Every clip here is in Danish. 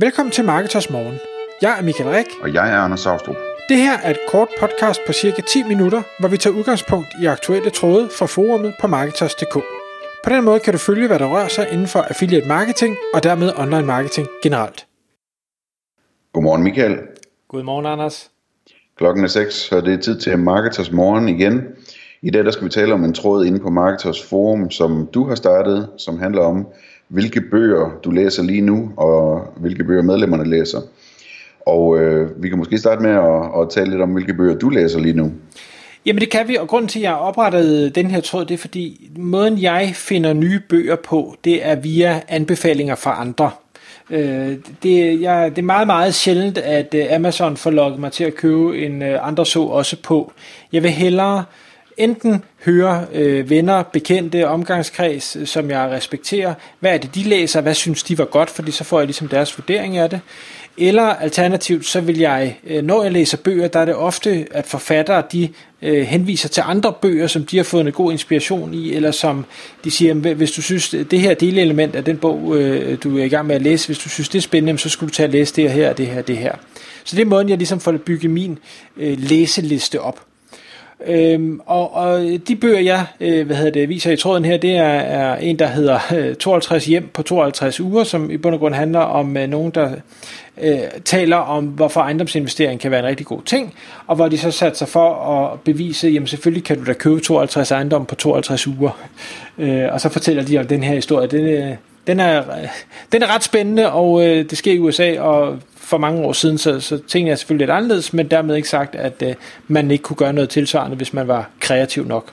Velkommen til Marketers Morgen. Jeg er Michael Rik. Og jeg er Anders Saustrup. Det her er et kort podcast på cirka 10 minutter, hvor vi tager udgangspunkt i aktuelle tråde fra forumet på Marketers.dk. På den måde kan du følge, hvad der rører sig inden for affiliate marketing og dermed online marketing generelt. Godmorgen Michael. Godmorgen Anders. Klokken er 6, så det er tid til Marketers Morgen igen. I dag der skal vi tale om en tråd inde på Marketers Forum, som du har startet, som handler om, hvilke bøger du læser lige nu, og hvilke bøger medlemmerne læser. Og øh, vi kan måske starte med at, at tale lidt om, hvilke bøger du læser lige nu. Jamen det kan vi, og grunden til, at jeg oprettede den her tråd, det er fordi, måden jeg finder nye bøger på, det er via anbefalinger fra andre. Øh, det, jeg, det er meget, meget sjældent, at øh, Amazon får lukket mig til at købe en øh, andre så også på. Jeg vil hellere enten høre øh, venner, bekendte, omgangskreds, øh, som jeg respekterer, hvad er det, de læser, hvad synes de var godt, fordi så får jeg ligesom deres vurdering af det. Eller alternativt, så vil jeg, øh, når jeg læser bøger, der er det ofte, at forfattere de øh, henviser til andre bøger, som de har fået en god inspiration i, eller som de siger, hvis du synes, det her delelement af den bog, øh, du er i gang med at læse, hvis du synes, det er spændende, så skulle du tage og læse det her, det her, det her. Så det er måden, jeg ligesom får bygget min øh, læseliste op. Øhm, og, og de bøger, jeg øh, hvad hedder det, viser i tråden her, det er, er en, der hedder øh, 52 hjem på 52 uger, som i bund og grund handler om øh, nogen, der øh, taler om, hvorfor ejendomsinvestering kan være en rigtig god ting, og hvor de så satte sig for at bevise, jamen selvfølgelig kan du da købe 52 ejendom på 52 uger. Øh, og så fortæller de om den her historie. Den, øh, den, er, øh, den er ret spændende, og øh, det sker i USA, og for mange år siden, så, så tingene er selvfølgelig lidt anderledes, men dermed ikke sagt, at øh, man ikke kunne gøre noget tilsvarende, hvis man var kreativ nok.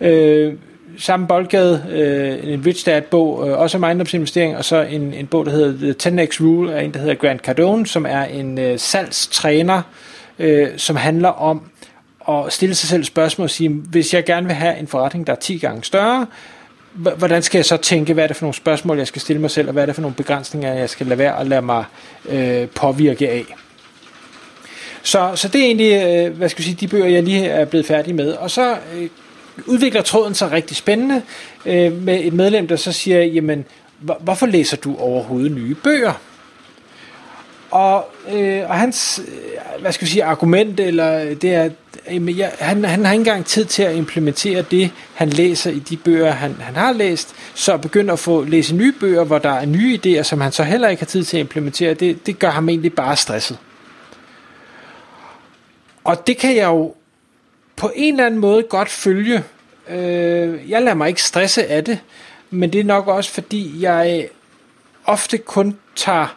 Øh, samme boldgade, øh, en Rich Dad-bog, øh, også om ejendomsinvestering, og så en, en bog, der hedder The 10X Rule, af en, der hedder Grant Cardone, som er en øh, salgstræner, øh, som handler om at stille sig selv spørgsmål og sige, hvis jeg gerne vil have en forretning, der er 10 gange større, hvordan skal jeg så tænke, hvad er det for nogle spørgsmål, jeg skal stille mig selv, og hvad er det for nogle begrænsninger, jeg skal lade være at lade mig øh, påvirke af. Så, så det er egentlig, øh, hvad skal jeg sige, de bøger, jeg lige er blevet færdig med. Og så øh, udvikler tråden sig rigtig spændende øh, med et medlem, der så siger, jamen, hvorfor læser du overhovedet nye bøger? Og, øh, og hans, øh, hvad skal jeg sige, argument, eller øh, det er, jamen, jeg, han, han har ikke engang tid til at implementere det, han læser i de bøger, han, han har læst, så begynder at få læse nye bøger, hvor der er nye idéer, som han så heller ikke har tid til at implementere, det, det gør ham egentlig bare stresset. Og det kan jeg jo på en eller anden måde godt følge. Øh, jeg lader mig ikke stresse af det, men det er nok også fordi, jeg ofte kun tager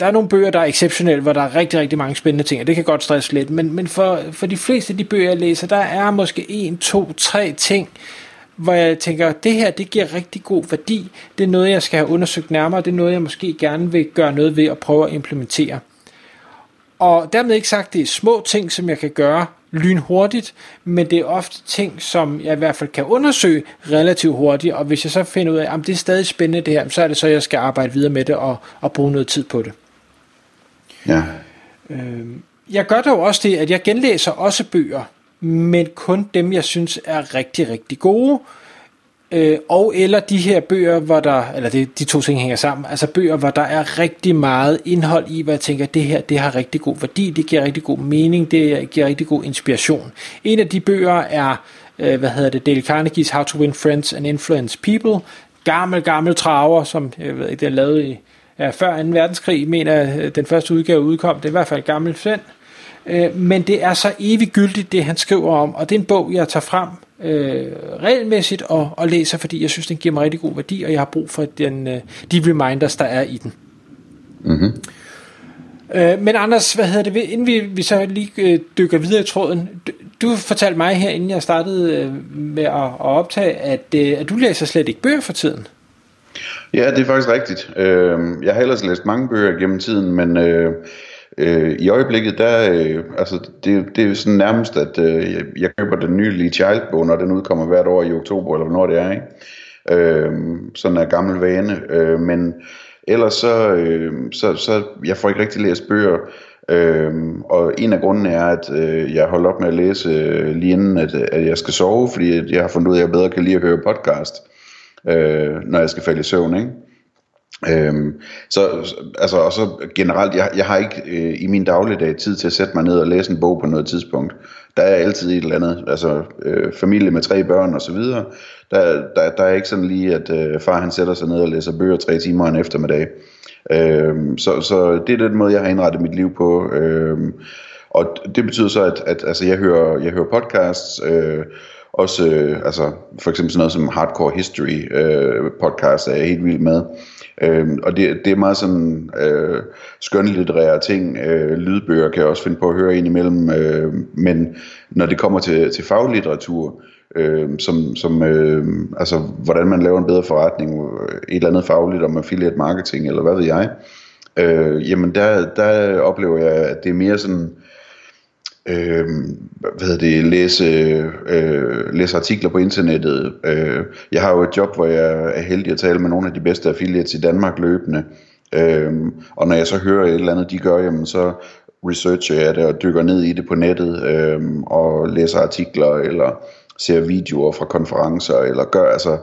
der er nogle bøger, der er exceptionelle, hvor der er rigtig, rigtig mange spændende ting, og det kan godt stresse lidt, men, men for, for de fleste af de bøger, jeg læser, der er måske en, to, tre ting, hvor jeg tænker, det her, det giver rigtig god værdi, det er noget, jeg skal have undersøgt nærmere, det er noget, jeg måske gerne vil gøre noget ved at prøve at implementere. Og dermed ikke sagt, det er små ting, som jeg kan gøre lynhurtigt, men det er ofte ting, som jeg i hvert fald kan undersøge relativt hurtigt, og hvis jeg så finder ud af, at det er stadig spændende det her, så er det så, jeg skal arbejde videre med det og, og bruge noget tid på det. Ja. Øhm, jeg gør dog også det, at jeg genlæser også bøger, men kun dem, jeg synes er rigtig, rigtig gode, øh, Øh, og eller de her bøger, hvor der, eller det, de to ting hænger sammen, altså bøger, hvor der er rigtig meget indhold i, hvor jeg tænker, det her, det har rigtig god værdi, det giver rigtig god mening, det giver rigtig god inspiration. En af de bøger er, øh, hvad hedder det, Dale Carnegie's How to Win Friends and Influence People, gammel, gammel traver, som jeg ved ikke, det er lavet i, ja, før 2. verdenskrig, mener øh, den første udgave udkom, det er i hvert fald gammel fænd, øh, men det er så evigt gyldigt, det han skriver om, og det er en bog, jeg tager frem øh, regelmæssigt og, og læser, fordi jeg synes, den giver mig rigtig god værdi, og jeg har brug for den, øh, de reminders, der er i den. Mm-hmm. Øh, men Anders, hvad hedder det, inden vi, vi så lige øh, dykker videre i tråden, du, du fortalte mig her, inden jeg startede øh, med at, at optage, at, øh, at du læser slet ikke bøger for tiden. Ja, det er faktisk rigtigt. Øh, jeg har ellers læst mange bøger gennem tiden, men øh, Øh, I øjeblikket, der, øh, altså, det, det er jo sådan nærmest, at øh, jeg, jeg køber den nye Lee Child-bog, når den udkommer hvert år i oktober, eller hvornår det er, ikke? Øh, sådan er gammel vane. Øh, men ellers så, øh, så, så, jeg får ikke rigtig læst bøger, Øhm, og en af grundene er, at øh, jeg holder op med at læse øh, lige inden, at, at jeg skal sove, fordi jeg har fundet ud af, at jeg bedre kan lide at høre podcast, øh, når jeg skal falde i søvn, ikke? Øhm, så, altså, og så generelt, jeg, jeg har ikke øh, i min dagligdag tid til at sætte mig ned og læse en bog på noget tidspunkt. Der er altid et eller andet, altså øh, familie med tre børn og så videre. Der, der, der er ikke sådan lige, at øh, far han sætter sig ned og læser bøger tre timer en eftermiddag. Øhm, så, så det er den måde, jeg har indrettet mit liv på. Øhm, og det betyder så, at, at altså, jeg, hører, jeg hører podcasts, øh, også øh, altså, for eksempel sådan noget som Hardcore History øh, podcast er jeg helt vild med. Øh, og det, det er meget sådan øh, skønlitterære ting. Øh, lydbøger kan jeg også finde på at høre ind imellem. Øh, men når det kommer til, til faglitteratur, øh, som, som øh, altså, hvordan man laver en bedre forretning, øh, et eller andet fagligt om affiliate marketing, eller hvad ved jeg, øh, jamen der, der oplever jeg, at det er mere sådan øh, hvad hedder det, læse, øh, læse artikler på internettet. Øh, jeg har jo et job, hvor jeg er heldig at tale med nogle af de bedste affiliates i Danmark løbende. Øh, og når jeg så hører et eller andet, de gør, jamen så researcher jeg det og dykker ned i det på nettet øh, og læser artikler eller ser videoer fra konferencer eller gør altså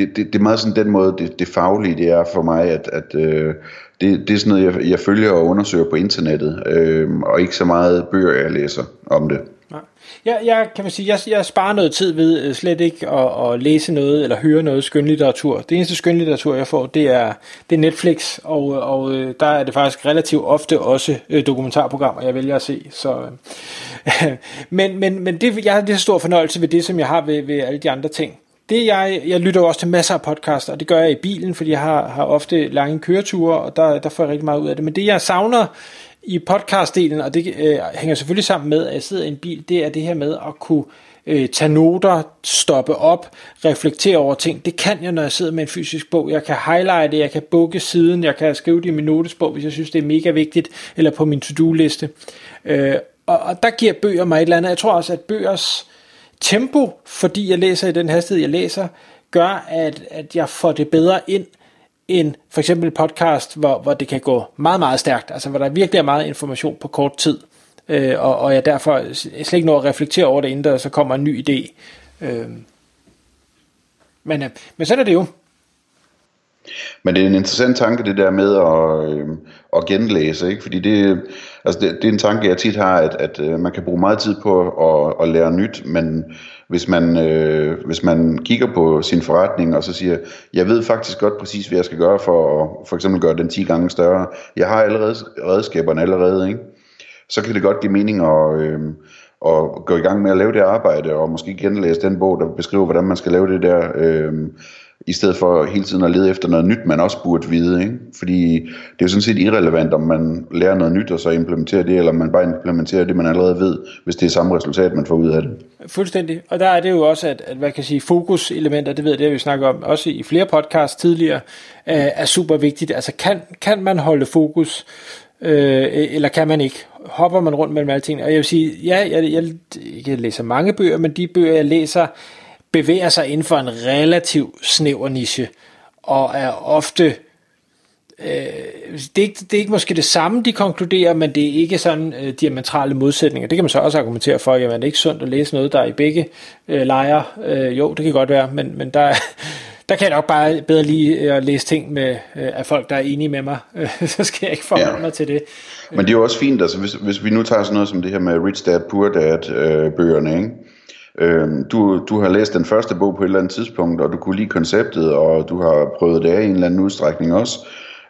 det, det, det er meget sådan den måde det, det faglige det er for mig at, at øh, det, det er sådan noget, jeg, jeg følger og undersøger på internettet, øh, og ikke så meget bøger, jeg læser om det. Nej. Jeg, jeg kan man sige, jeg, jeg sparer noget tid ved øh, slet ikke at, at læse noget eller høre noget skønlitteratur. Det eneste skønlitteratur, jeg får, det er, det er Netflix, og, og øh, der er det faktisk relativt ofte også øh, dokumentarprogrammer, jeg vælger at se. Så, øh, men men, men det, jeg har lige så stor fornøjelse ved det, som jeg har ved, ved alle de andre ting det jeg, jeg lytter også til masser af podcaster, og det gør jeg i bilen, fordi jeg har, har ofte lange køreture, og der, der får jeg rigtig meget ud af det. Men det jeg savner i podcastdelen, og det øh, hænger selvfølgelig sammen med, at jeg sidder i en bil, det er det her med at kunne øh, tage noter, stoppe op, reflektere over ting. Det kan jeg, når jeg sidder med en fysisk bog. Jeg kan highlighte, jeg kan bukke siden, jeg kan skrive det i min notesbog, hvis jeg synes, det er mega vigtigt, eller på min to-do-liste. Øh, og, og der giver bøger mig et eller andet. Jeg tror også, at bøgers tempo, fordi jeg læser i den hastighed, jeg læser, gør, at, at jeg får det bedre ind, end for eksempel podcast, hvor, hvor det kan gå meget, meget stærkt, altså hvor der virkelig er meget information på kort tid, øh, og, og jeg derfor slet ikke når at reflektere over det, inden der så kommer en ny idé. Øh, men, øh, men sådan er det jo. Men det er en interessant tanke, det der med at, øh, at genlæse, ikke? fordi det, altså det, det er en tanke, jeg tit har, at, at øh, man kan bruge meget tid på at, at lære nyt, men hvis man, øh, hvis man kigger på sin forretning og så siger, jeg ved faktisk godt præcis, hvad jeg skal gøre for at for eksempel gøre den 10 gange større, jeg har allerede redskaberne allerede, ikke? så kan det godt give mening at, øh, at gå i gang med at lave det arbejde, og måske genlæse den bog, der beskriver, hvordan man skal lave det der. Øh, i stedet for hele tiden at lede efter noget nyt, man også burde vide. Ikke? Fordi det er jo sådan set irrelevant, om man lærer noget nyt og så implementerer det, eller om man bare implementerer det, man allerede ved, hvis det er samme resultat, man får ud af det. Fuldstændig. Og der er det jo også, at, at hvad kan sige, fokuselementer, det ved jeg, det har vi snakket om, også i flere podcasts tidligere, er, er super vigtigt. Altså kan, kan man holde fokus, øh, eller kan man ikke? Hopper man rundt mellem alting? Og jeg vil sige, ja, jeg, jeg, jeg læser mange bøger, men de bøger, jeg læser, bevæger sig inden for en relativ snæver niche, og er ofte øh, det, er ikke, det er ikke måske det samme, de konkluderer, men det er ikke sådan øh, diametrale modsætninger. Det kan man så også argumentere for, at det er ikke sundt at læse noget, der er i begge øh, lejre. Øh, jo, det kan godt være, men, men der, der kan jeg nok bare bedre lige at læse ting med, øh, af folk, der er enige med mig. så skal jeg ikke forholde ja. mig til det. Men det er jo også fint, altså hvis, hvis vi nu tager sådan noget som det her med Rich Dad, Poor Dad øh, bøgerne, ikke? Øhm, du, du har læst den første bog på et eller andet tidspunkt, og du kunne lide konceptet, og du har prøvet det af i en eller anden udstrækning også.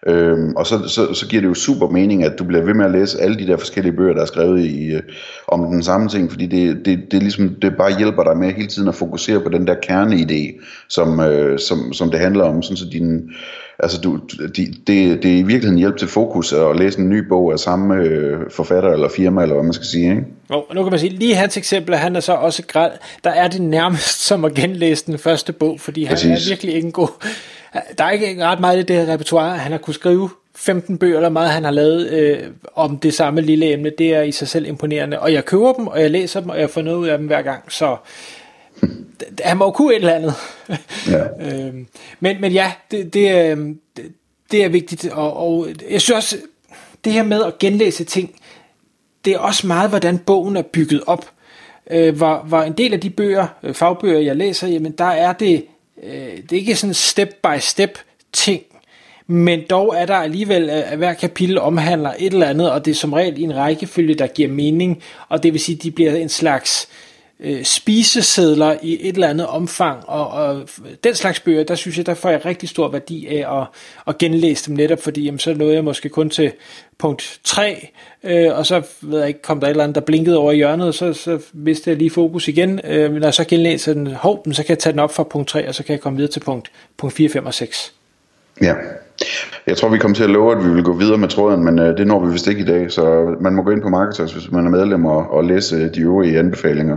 Øhm, og så, så, så giver det jo super mening, at du bliver ved med at læse alle de der forskellige bøger, der er skrevet i, øh, om den samme ting, fordi det, det, det, ligesom, det bare hjælper dig med hele tiden at fokusere på den der kerneidé, som, øh, som, som det handler om, sådan så din, altså du, de, det, det er i virkeligheden hjælp til fokus at læse en ny bog af samme øh, forfatter eller firma, eller hvad man skal sige, ikke? Og nu kan man sige, lige hans eksempel, han er så også græd, der er det nærmest som at genlæse den første bog, fordi han Præcis. er virkelig ikke en god, der er ikke ret meget i det her repertoire, han har kunne skrive 15 bøger eller meget, han har lavet øh, om det samme lille emne, det er i sig selv imponerende, og jeg køber dem, og jeg læser dem, og jeg får noget ud af dem hver gang, så han må jo kunne et eller andet. Ja. øhm, men, men ja, det, det, det, det er vigtigt, og, og jeg synes også, det her med at genlæse ting, det er også meget, hvordan bogen er bygget op. Øh, hvor, hvor en del af de bøger, øh, fagbøger, jeg læser, jamen der er det, øh, det er ikke sådan step by step ting, men dog er der alligevel, øh, at hver kapitel omhandler et eller andet, og det er som regel i en rækkefølge, der giver mening, og det vil sige, at de bliver en slags øh, spisesedler i et eller andet omfang, og, og den slags bøger, der synes jeg, der får jeg rigtig stor værdi af at, at genlæse dem netop, fordi jamen, så nåede jeg måske kun til punkt 3, øh, og så ved jeg ikke, kom der et eller andet, der blinkede over i hjørnet, og så, så mistede jeg lige fokus igen. Øh, når jeg så genlæser den, hov, så kan jeg tage den op fra punkt 3, og så kan jeg komme videre til punkt, punkt 4, 5 og 6. Ja. Jeg tror, vi kommer til at love, at vi vil gå videre med tråden, men øh, det når vi vist ikke i dag, så man må gå ind på Marketers, hvis man er medlem, og, og læse øh, de øvrige anbefalinger.